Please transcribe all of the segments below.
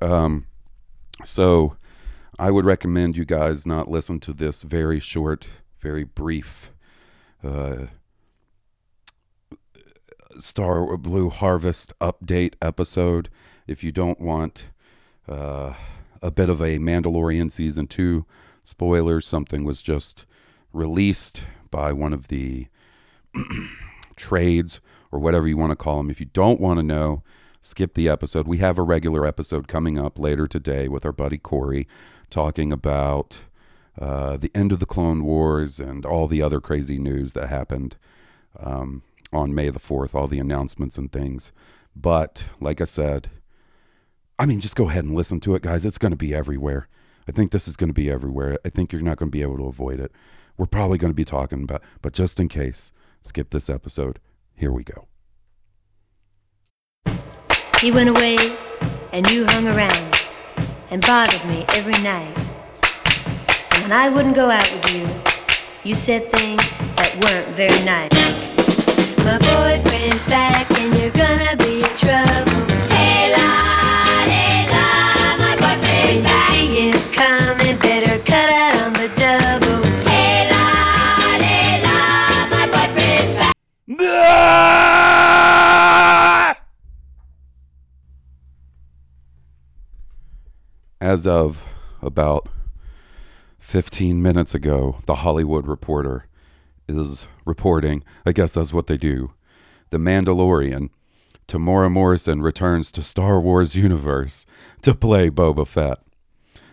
Um, so I would recommend you guys not listen to this very short, very brief uh, Star Blue Harvest update episode if you don't want uh, a bit of a Mandalorian season two spoilers. Something was just released by one of the trades or whatever you want to call them. If you don't want to know, skip the episode. We have a regular episode coming up later today with our buddy Corey talking about uh, the end of the Clone Wars and all the other crazy news that happened um, on May the 4th, all the announcements and things. But like I said, I mean, just go ahead and listen to it, guys. It's going to be everywhere. I think this is going to be everywhere. I think you're not going to be able to avoid it. We're probably going to be talking about, but just in case, skip this episode. Here we go. He went away, and you hung around and bothered me every night. And when I wouldn't go out with you, you said things that weren't very nice. My boyfriend's As of about 15 minutes ago, the Hollywood Reporter is reporting, I guess that's what they do. The Mandalorian, Temuera Morrison returns to Star Wars universe to play Boba Fett.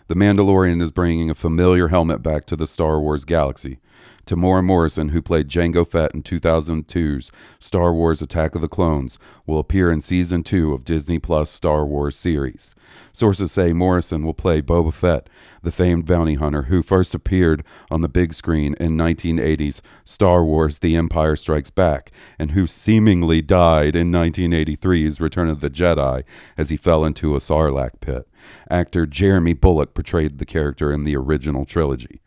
The Mandalorian is bringing a familiar helmet back to the Star Wars galaxy. Temuera Morrison, who played Jango Fett in 2002's Star Wars Attack of the Clones, will appear in season 2 of Disney Plus Star Wars series. Sources say Morrison will play Boba Fett, the famed bounty hunter who first appeared on the big screen in 1980's Star Wars The Empire Strikes Back, and who seemingly died in 1983's Return of the Jedi as he fell into a sarlacc pit. Actor Jeremy Bulloch portrayed the character in the original trilogy.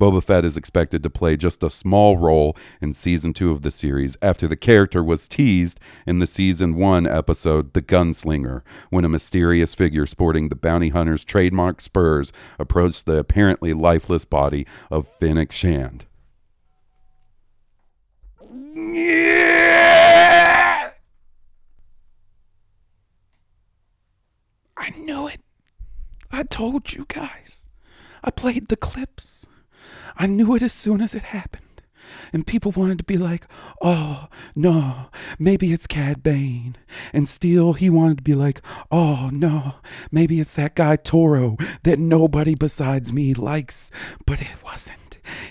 Boba Fett is expected to play just a small role in season two of the series after the character was teased in the season one episode The Gunslinger, when a mysterious figure sporting the bounty hunter's trademark spurs approached the apparently lifeless body of Fennec Shand. I knew it. I told you guys. I played the clips. I knew it as soon as it happened. And people wanted to be like, oh, no, maybe it's Cad Bane. And Steele, he wanted to be like, oh, no, maybe it's that guy Toro that nobody besides me likes. But it wasn't.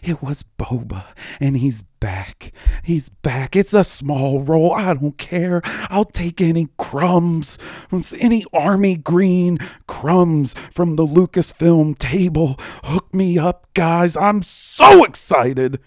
It was Boba, and he's back. He's back. It's a small role. I don't care. I'll take any crumbs, any army green crumbs from the Lucasfilm table. Hook me up, guys. I'm so excited.